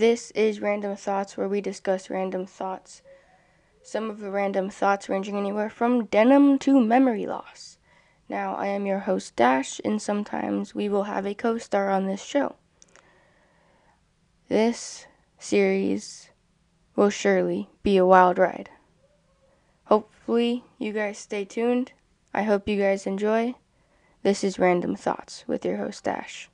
This is Random Thoughts, where we discuss random thoughts. Some of the random thoughts ranging anywhere from denim to memory loss. Now, I am your host, Dash, and sometimes we will have a co star on this show. This series will surely be a wild ride. Hopefully, you guys stay tuned. I hope you guys enjoy. This is Random Thoughts with your host, Dash.